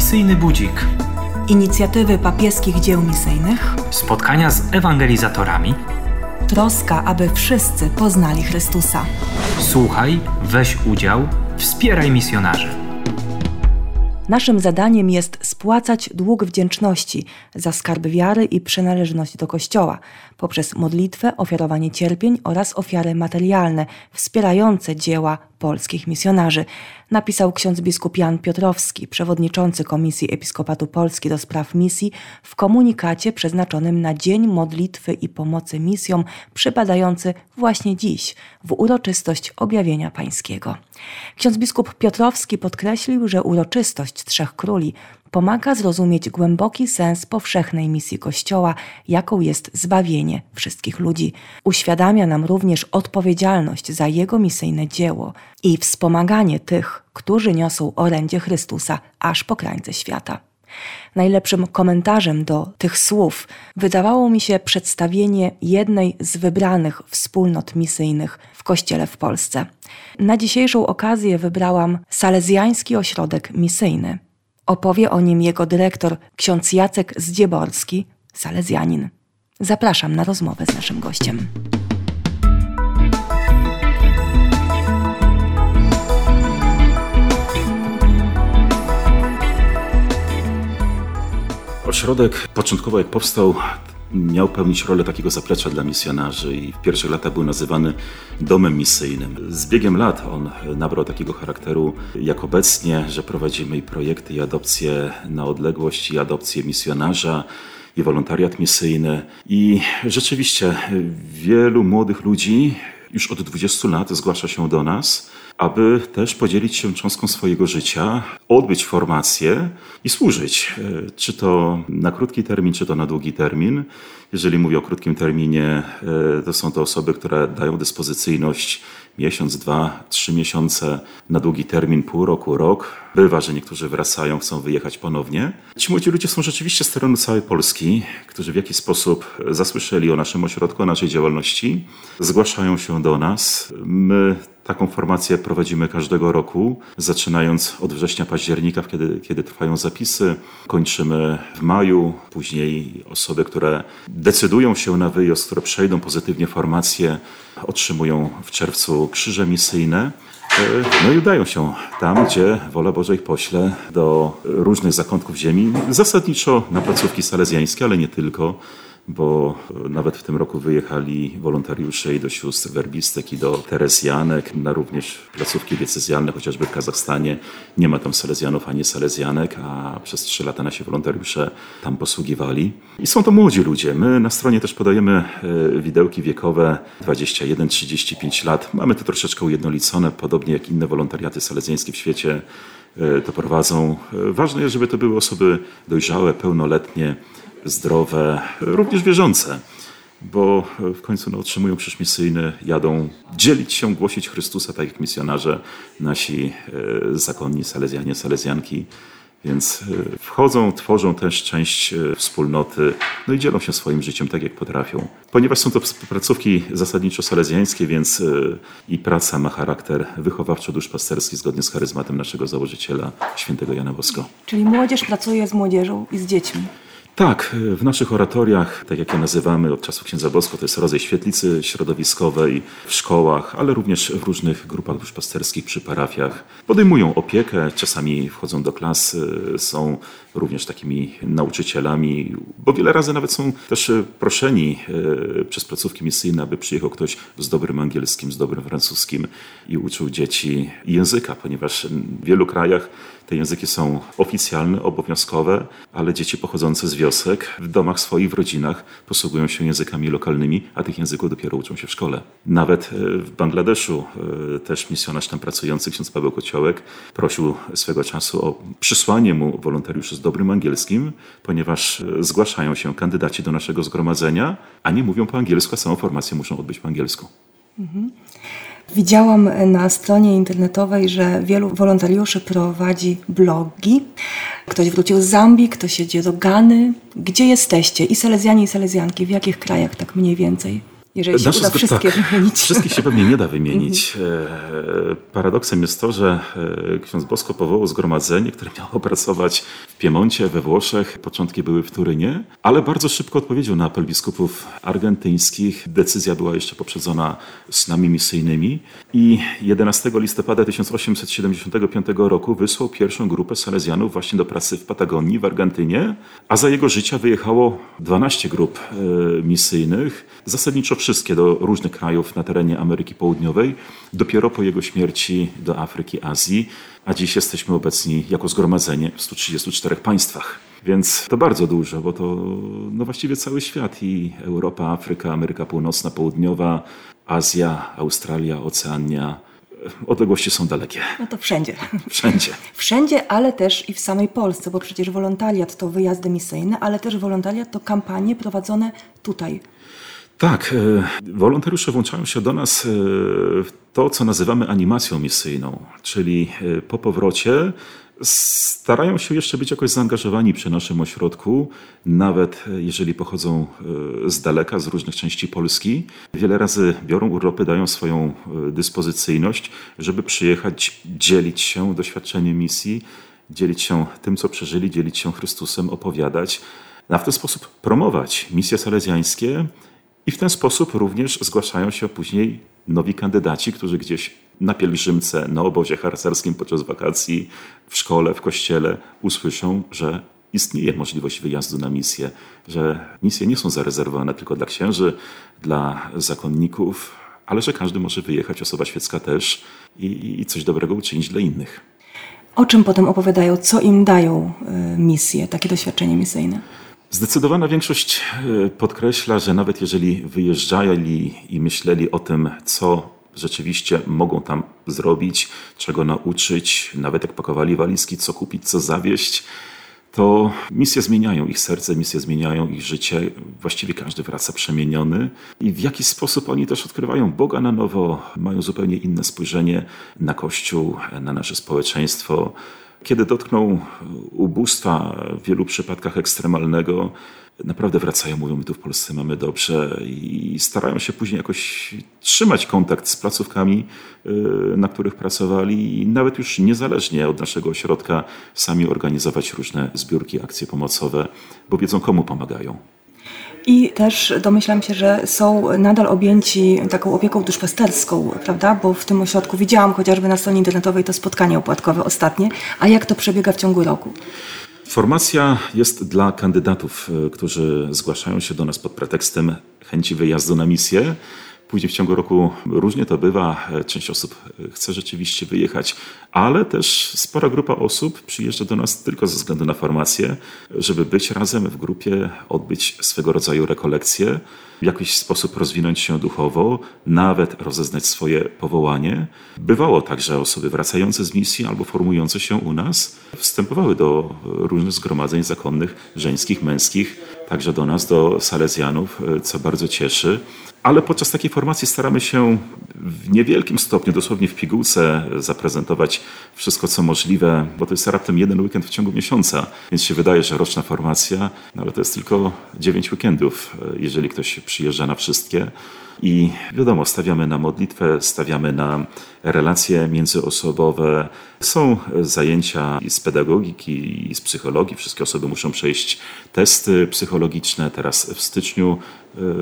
Misyjny Budzik. Inicjatywy papieskich dzieł misyjnych. Spotkania z ewangelizatorami. Troska, aby wszyscy poznali Chrystusa. Słuchaj, weź udział, wspieraj misjonarzy. Naszym zadaniem jest spłacać dług wdzięczności za skarb wiary i przynależność do Kościoła poprzez modlitwę, ofiarowanie cierpień oraz ofiary materialne wspierające dzieła polskich misjonarzy, napisał ksiądz biskup Jan Piotrowski, przewodniczący Komisji Episkopatu Polski do spraw misji w komunikacie przeznaczonym na Dzień Modlitwy i Pomocy Misjom przypadający właśnie dziś w uroczystość objawienia pańskiego. Ksiądz biskup Piotrowski podkreślił, że uroczystość Trzech Króli pomaga zrozumieć głęboki sens powszechnej misji Kościoła, jaką jest zbawienie wszystkich ludzi. Uświadamia nam również odpowiedzialność za jego misyjne dzieło i wspomaganie tych, którzy niosą orędzie Chrystusa aż po krańce świata. Najlepszym komentarzem do tych słów wydawało mi się przedstawienie jednej z wybranych wspólnot misyjnych w Kościele w Polsce. Na dzisiejszą okazję wybrałam Salezjański Ośrodek Misyjny. Opowie o nim jego dyrektor, ksiądz Jacek Zdzieborski, salezjanin. Zapraszam na rozmowę z naszym gościem. Ośrodek początkowo jak powstał, miał pełnić rolę takiego zaplecza dla misjonarzy i w pierwszych latach był nazywany domem misyjnym. Z biegiem lat on nabrał takiego charakteru jak obecnie, że prowadzimy i projekty i adopcje na odległość i adopcję misjonarza i wolontariat misyjny i rzeczywiście wielu młodych ludzi już od 20 lat zgłasza się do nas aby też podzielić się cząstką swojego życia, odbyć formację i służyć. E, czy to na krótki termin, czy to na długi termin. Jeżeli mówię o krótkim terminie, e, to są to osoby, które dają dyspozycyjność miesiąc, dwa, trzy miesiące, na długi termin, pół roku, rok. Bywa, że niektórzy wracają, chcą wyjechać ponownie. Ci młodzi ludzie są rzeczywiście z terenu całej Polski, którzy w jakiś sposób zasłyszeli o naszym ośrodku, o naszej działalności, zgłaszają się do nas. My Taką formację prowadzimy każdego roku, zaczynając od września, października, kiedy, kiedy trwają zapisy. Kończymy w maju. Później osoby, które decydują się na wyjazd, które przejdą pozytywnie formację, otrzymują w czerwcu krzyże misyjne. No i udają się tam, gdzie wola Boża ich pośle, do różnych zakątków ziemi, zasadniczo na placówki salezjańskie, ale nie tylko bo nawet w tym roku wyjechali wolontariusze i do sióstr werbistek i do Teresjanek, na również placówki decyzjalne, chociażby w Kazachstanie. Nie ma tam salezjanów ani salezjanek, a przez trzy lata nasi wolontariusze tam posługiwali. I są to młodzi ludzie. My na stronie też podajemy e, widełki wiekowe 21-35 lat. Mamy to troszeczkę ujednolicone, podobnie jak inne wolontariaty salezjańskie w świecie e, to prowadzą. E, ważne jest, żeby to były osoby dojrzałe, pełnoletnie, zdrowe, również wierzące, bo w końcu no, otrzymują krzyż misyjny, jadą dzielić się, głosić Chrystusa, tak jak misjonarze, nasi e, zakonni salezjanie, salezjanki. Więc e, wchodzą, tworzą też część e, wspólnoty, no i dzielą się swoim życiem tak, jak potrafią. Ponieważ są to placówki zasadniczo salezjańskie, więc i praca ma charakter wychowawczo-duszpasterski zgodnie z charyzmatem naszego założyciela, świętego Jana Bosko. Czyli młodzież pracuje z młodzieżą i z dziećmi. Tak, w naszych oratoriach, tak jak je nazywamy od czasu księdza Bosko, to jest rodzaj świetlicy środowiskowej w szkołach, ale również w różnych grupach duszpasterskich przy parafiach. Podejmują opiekę, czasami wchodzą do klas, są również takimi nauczycielami, bo wiele razy nawet są też proszeni e, przez placówki misyjne, aby przyjechał ktoś z dobrym angielskim, z dobrym francuskim i uczył dzieci języka, ponieważ w wielu krajach te języki są oficjalne, obowiązkowe, ale dzieci pochodzące z wiosek w domach swoich, w rodzinach posługują się językami lokalnymi, a tych języków dopiero uczą się w szkole. Nawet e, w Bangladeszu e, też misjonarz tam pracujący, ksiądz Paweł Kociołek, prosił swego czasu o przysłanie mu wolontariuszy z dobrym angielskim, ponieważ e, zgłaszają się kandydaci do naszego zgromadzenia, a nie mówią po angielsku, a samą formację muszą odbyć po angielsku. Mhm. Widziałam na stronie internetowej, że wielu wolontariuszy prowadzi blogi. Ktoś wrócił z Zambii, ktoś jedzie do Gany. Gdzie jesteście? I Salezjanie, i Salezjanki. W jakich krajach tak mniej więcej? Jeżeli się Nasze uda wszystkie tak, wymienić. Wszystkich się pewnie nie da wymienić. E, Paradoksem jest to, że e, ksiądz Bosko powołał zgromadzenie, które miało opracować w Piemoncie, we Włoszech. Początki były w Turynie, ale bardzo szybko odpowiedział na apel biskupów argentyńskich. Decyzja była jeszcze poprzedzona snami misyjnymi i 11 listopada 1875 roku wysłał pierwszą grupę Salezjanów właśnie do pracy w Patagonii, w Argentynie, a za jego życia wyjechało 12 grup e, misyjnych, zasadniczo wszystkie do różnych krajów na terenie Ameryki Południowej, dopiero po jego śmierci do Afryki, Azji, a dziś jesteśmy obecni jako zgromadzenie w 134 państwach. Więc to bardzo dużo, bo to no właściwie cały świat i Europa, Afryka, Ameryka Północna, Południowa, Azja, Australia, Oceania. Odległości są dalekie. No to wszędzie. Wszędzie. Wszędzie, ale też i w samej Polsce, bo przecież wolontariat to wyjazdy misyjne, ale też wolontariat to kampanie prowadzone tutaj. Tak, e, wolontariusze włączają się do nas e, w to, co nazywamy animacją misyjną, czyli e, po powrocie starają się jeszcze być jakoś zaangażowani przy naszym ośrodku, nawet jeżeli pochodzą z daleka, z różnych części Polski. Wiele razy biorą urlopy, dają swoją dyspozycyjność, żeby przyjechać, dzielić się doświadczeniem misji, dzielić się tym, co przeżyli, dzielić się Chrystusem, opowiadać, a w ten sposób promować misje salezjańskie, i w ten sposób również zgłaszają się później nowi kandydaci, którzy gdzieś na pielgrzymce, na obozie harcerskim podczas wakacji, w szkole, w kościele usłyszą, że istnieje możliwość wyjazdu na misję, że misje nie są zarezerwowane tylko dla księży, dla zakonników, ale że każdy może wyjechać, osoba świecka też i, i coś dobrego uczynić dla innych. O czym potem opowiadają, co im dają y, misje, takie doświadczenie misyjne? Zdecydowana większość e, podkreśla, że nawet jeżeli wyjeżdżali i myśleli o tym, co rzeczywiście mogą tam zrobić, czego nauczyć, nawet jak pakowali walizki, co kupić, co zawieść, to misje zmieniają ich serce, misje zmieniają ich życie. Właściwie każdy wraca przemieniony i w jakiś sposób oni też odkrywają Boga na nowo, mają zupełnie inne spojrzenie na Kościół, na nasze społeczeństwo. Kiedy dotkną ubóstwa, w wielu przypadkach ekstremalnego, naprawdę wracają, mówią, my tu w Polsce mamy dobrze i starają się później jakoś trzymać kontakt z placówkami, y, na których pracowali i nawet już niezależnie od naszego ośrodka sami organizować różne zbiórki, akcje pomocowe, bo wiedzą komu pomagają. I też domyślam się, że są nadal objęci taką opieką duszpasterską, prawda? Bo w tym ośrodku widziałam chociażby na stronie internetowej to spotkanie opłatkowe ostatnie. A jak to przebiega w ciągu roku? Formacja jest dla kandydatów, y, którzy zgłaszają się do nas pod pretekstem chęci wyjazdu na misję. Później w ciągu roku różnie to bywa. Część osób chce rzeczywiście wyjechać, ale też spora grupa osób przyjeżdża do nas tylko ze względu na formację, żeby być razem w grupie, odbyć swego rodzaju rekolekcje, w jakiś sposób rozwinąć się duchowo, nawet rozeznać swoje powołanie. Bywało tak, że osoby wracające z misji albo formujące się u nas wstępowały do różnych zgromadzeń zakonnych, żeńskich, męskich, także do nas, do Salezjanów, co bardzo cieszy. Ale podczas takiej formacji staramy się w niewielkim stopniu, dosłownie w pigułce, zaprezentować wszystko, co możliwe, bo to jest raptem jeden weekend w ciągu miesiąca, więc się wydaje, że roczna formacja, no ale to jest tylko dziewięć weekendów, jeżeli ktoś przyjeżdża na wszystkie. I wiadomo, stawiamy na modlitwę, stawiamy na relacje międzyosobowe. Są zajęcia i z pedagogiki, i z psychologii. Wszystkie osoby muszą przejść testy psychologiczne. Teraz w styczniu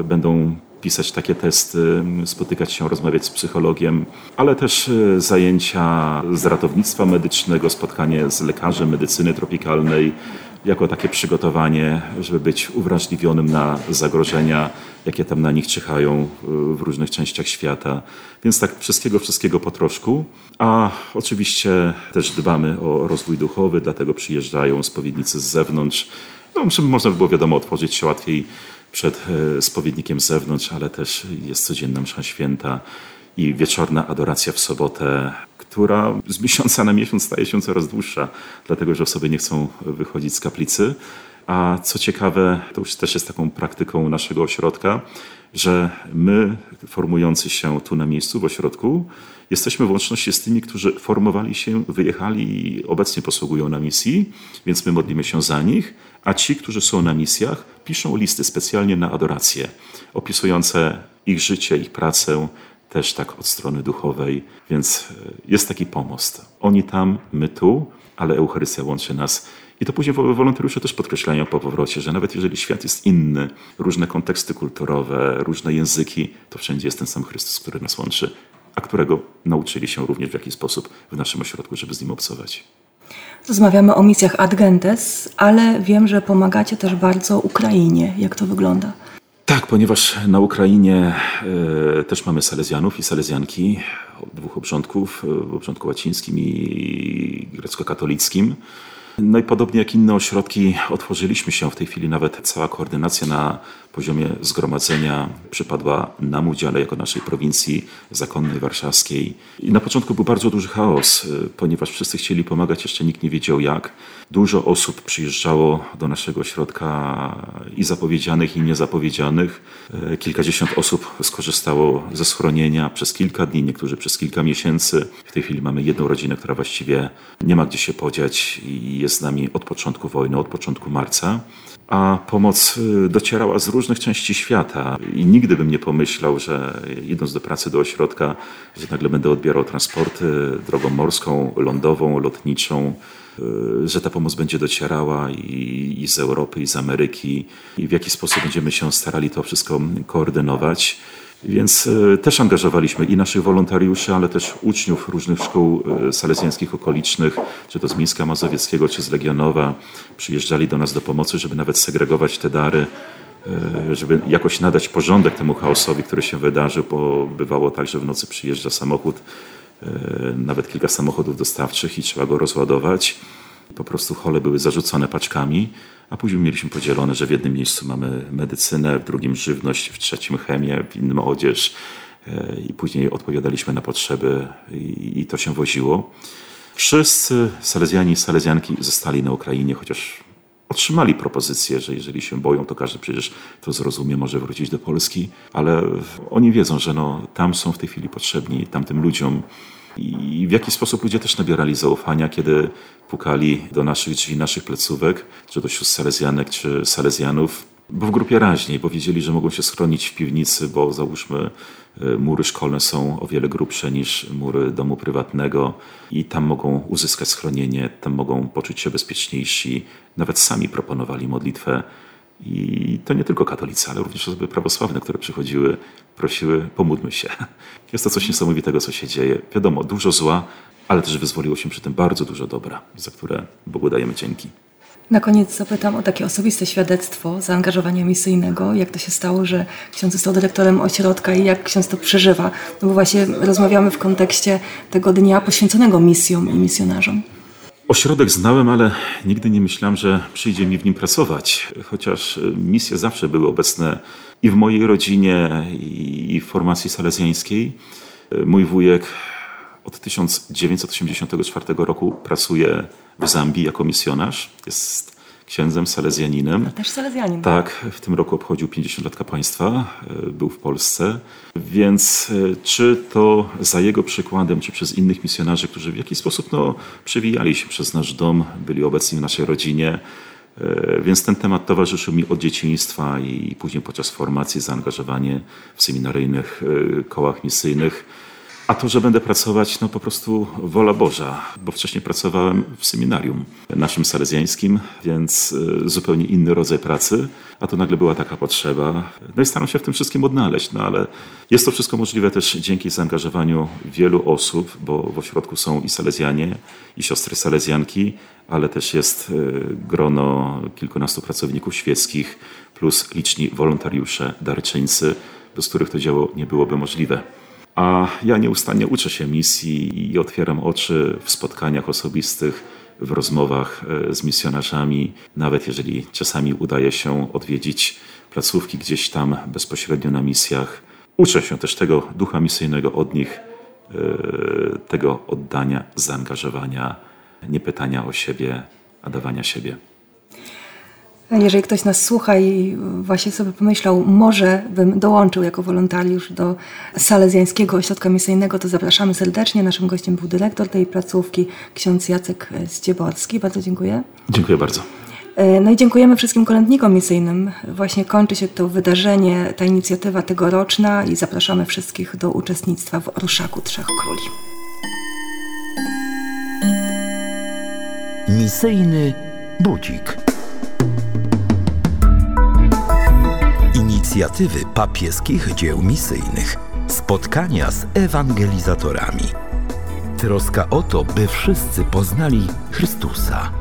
y, będą pisać takie testy, spotykać się, rozmawiać z psychologiem, ale też y, zajęcia z ratownictwa medycznego, spotkanie z lekarzem medycyny tropikalnej, jako takie przygotowanie, żeby być uwrażliwionym na zagrożenia, jakie tam na nich czyhają y, w różnych częściach świata. Więc tak wszystkiego, wszystkiego po troszku. A oczywiście też dbamy o rozwój duchowy, dlatego przyjeżdżają spowiednicy z zewnątrz. No, żeby można by było wiadomo otworzyć się łatwiej przed e, spowiednikiem z zewnątrz, ale też jest codzienna msza święta i wieczorna adoracja w sobotę, która z miesiąca na miesiąc staje się coraz dłuższa, dlatego że osoby nie chcą wychodzić z kaplicy. A co ciekawe, to już też jest taką praktyką naszego ośrodka, że my, formujący się tu na miejscu, w ośrodku, jesteśmy w łączności z tymi, którzy formowali się, wyjechali i obecnie posługują na misji, więc my modlimy się za nich, a ci, którzy są na misjach, piszą listy specjalnie na adorację, opisujące ich życie, ich pracę, też tak od strony duchowej, więc jest taki pomost. Oni tam, my tu, ale Eucharystia łączy nas. I to później wolontariusze też podkreślają po powrocie, że nawet jeżeli świat jest inny, różne konteksty kulturowe, różne języki, to wszędzie jest ten sam Chrystus, który nas łączy, a którego nauczyli się również w jakiś sposób w naszym ośrodku, żeby z nim obcować. Rozmawiamy o misjach Ad Gentes, ale wiem, że pomagacie też bardzo Ukrainie. Jak to wygląda? Tak, ponieważ na Ukrainie e, też mamy Salezjanów i Salezjanki, dwóch obrządków, e, w obrządku łacińskim i grecko-katolickim. No i podobnie jak inne ośrodki, otworzyliśmy się w tej chwili, nawet cała koordynacja na poziomie zgromadzenia przypadła nam udziale jako naszej prowincji zakonnej warszawskiej. I na początku był bardzo duży chaos, y, ponieważ wszyscy chcieli pomagać, jeszcze nikt nie wiedział jak. Dużo osób przyjeżdżało do naszego ośrodka i zapowiedzianych, i niezapowiedzianych. Y, kilkadziesiąt osób skorzystało ze schronienia przez kilka dni, niektórzy przez kilka miesięcy. W tej chwili mamy jedną rodzinę, która właściwie nie ma gdzie się podziać i jest z nami od początku wojny, od początku marca a pomoc y, docierała z różnych części świata. I nigdy bym nie pomyślał, że idąc do pracy do ośrodka, że nagle będę odbierał transporty drogą morską, lądową, lotniczą, y, że ta pomoc będzie docierała i, i z Europy, i z Ameryki, i w jaki sposób będziemy się starali to wszystko koordynować. Więc e, też angażowaliśmy i naszych wolontariuszy, ale też uczniów różnych szkół e, salezjańskich okolicznych, czy to z Mińska Mazowieckiego, czy z Legionowa. Przyjeżdżali do nas do pomocy, żeby nawet segregować te dary, e, żeby jakoś nadać porządek temu chaosowi, który się wydarzył, bo bywało tak, że w nocy przyjeżdża samochód, nawet kilka samochodów dostawczych i trzeba go rozładować. Po prostu hole były zarzucone paczkami, a później mieliśmy podzielone, że w jednym miejscu mamy medycynę, w drugim żywność, w trzecim chemię, w innym odzież e, i później odpowiadaliśmy na potrzeby i, to się woziło. Wszyscy Salezjanie i Salezjanki zostali na Ukrainie, chociaż otrzymali propozycję, że jeżeli się boją, to każdy przecież to zrozumie, może wrócić do Polski, ale oni wiedzą, że no, tam są w tej chwili potrzebni, tamtym ludziom i w jaki sposób ludzie też nabierali zaufania, kiedy pukali do naszych drzwi, naszych placówek, czy do sióstr Salezjanek, czy Salezjanów, bo w grupie raźniej, bo wiedzieli, że mogą się schronić w piwnicy, bo załóżmy e, mury szkolne są o wiele grubsze niż mury domu prywatnego i tam mogą uzyskać schronienie, tam mogą poczuć się bezpieczniejsi. Nawet sami proponowali modlitwę i to nie tylko katolicy, ale również osoby prawosławne, które przychodziły, prosiły, pomódlmy się. Jest to coś niesamowitego, co się dzieje. Wiadomo, dużo zła, ale też wyzwoliło się przy tym bardzo dużo dobra, za które Bogu dajemy dzięki. Na koniec zapytam o takie osobiste świadectwo zaangażowania misyjnego. Jak to się stało, że ksiądz został dyrektorem ośrodka i jak ksiądz to przeżywa? No bo właśnie rozmawiamy w kontekście tego dnia poświęconego misjom i misjonarzom. Ośrodek znałem, ale nigdy nie myślałem, że przyjdzie mi w nim pracować. Chociaż misje zawsze były obecne i w mojej rodzinie, i w formacji salezjańskiej. Mój wujek od 1984 roku pracuje w Zambii jako misjonarz. Jest księdzem salezjaninem. A też salezjanin. Tak, w tym roku obchodził 50 lat kapłaństwa, e, był w Polsce. Więc e, czy to za jego przykładem, czy przez innych misjonarzy, którzy w jakiś sposób no, przewijali się przez nasz dom, byli obecni w naszej rodzinie, e, więc ten temat towarzyszył mi od dzieciństwa i później podczas formacji, zaangażowanie w seminaryjnych kołach misyjnych. A to, że będę pracować, no po prostu wola Boża, bo wcześniej pracowałem w seminarium naszym salezjańskim, więc y, zupełnie inny rodzaj pracy, a tu nagle była taka potrzeba. No i staram się w tym wszystkim odnaleźć, no ale jest to wszystko możliwe też dzięki zaangażowaniu wielu osób, bo w ośrodku są i salezjanie, i siostry salezjanki, ale też jest y, grono kilkunastu pracowników świeckich, plus liczni wolontariusze, darczyńcy, bez których to dzieło nie byłoby możliwe. A ja nieustannie uczę się misji i otwieram oczy w spotkaniach osobistych, w rozmowach e, z misjonarzami, nawet jeżeli czasami udaje się odwiedzić placówki gdzieś tam bezpośrednio na misjach. Uczę się też tego ducha misyjnego od nich, e, tego oddania, zaangażowania, nie pytania o siebie, a dawania siebie. Jeżeli ktoś nas słucha i właśnie sobie pomyślał, może bym dołączył jako wolontariusz do Salezjańskiego Ośrodka Misyjnego, to zapraszamy serdecznie. Naszym gościem był dyrektor tej placówki, ksiądz Jacek Zdzieborski. Bardzo dziękuję. Dziękuję bardzo. E, no i dziękujemy wszystkim kolędnikom misyjnym. Właśnie kończy się to wydarzenie, ta inicjatywa tegoroczna i zapraszamy wszystkich do uczestnictwa w Orszaku Trzech Króli. Misyjny budzik. Inicjatywy papieskich dzieł misyjnych. Spotkania z ewangelizatorami. Troska o to, by wszyscy poznali Chrystusa.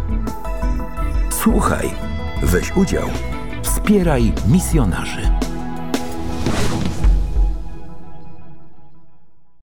Słuchaj, weź udział, wspieraj misjonarzy.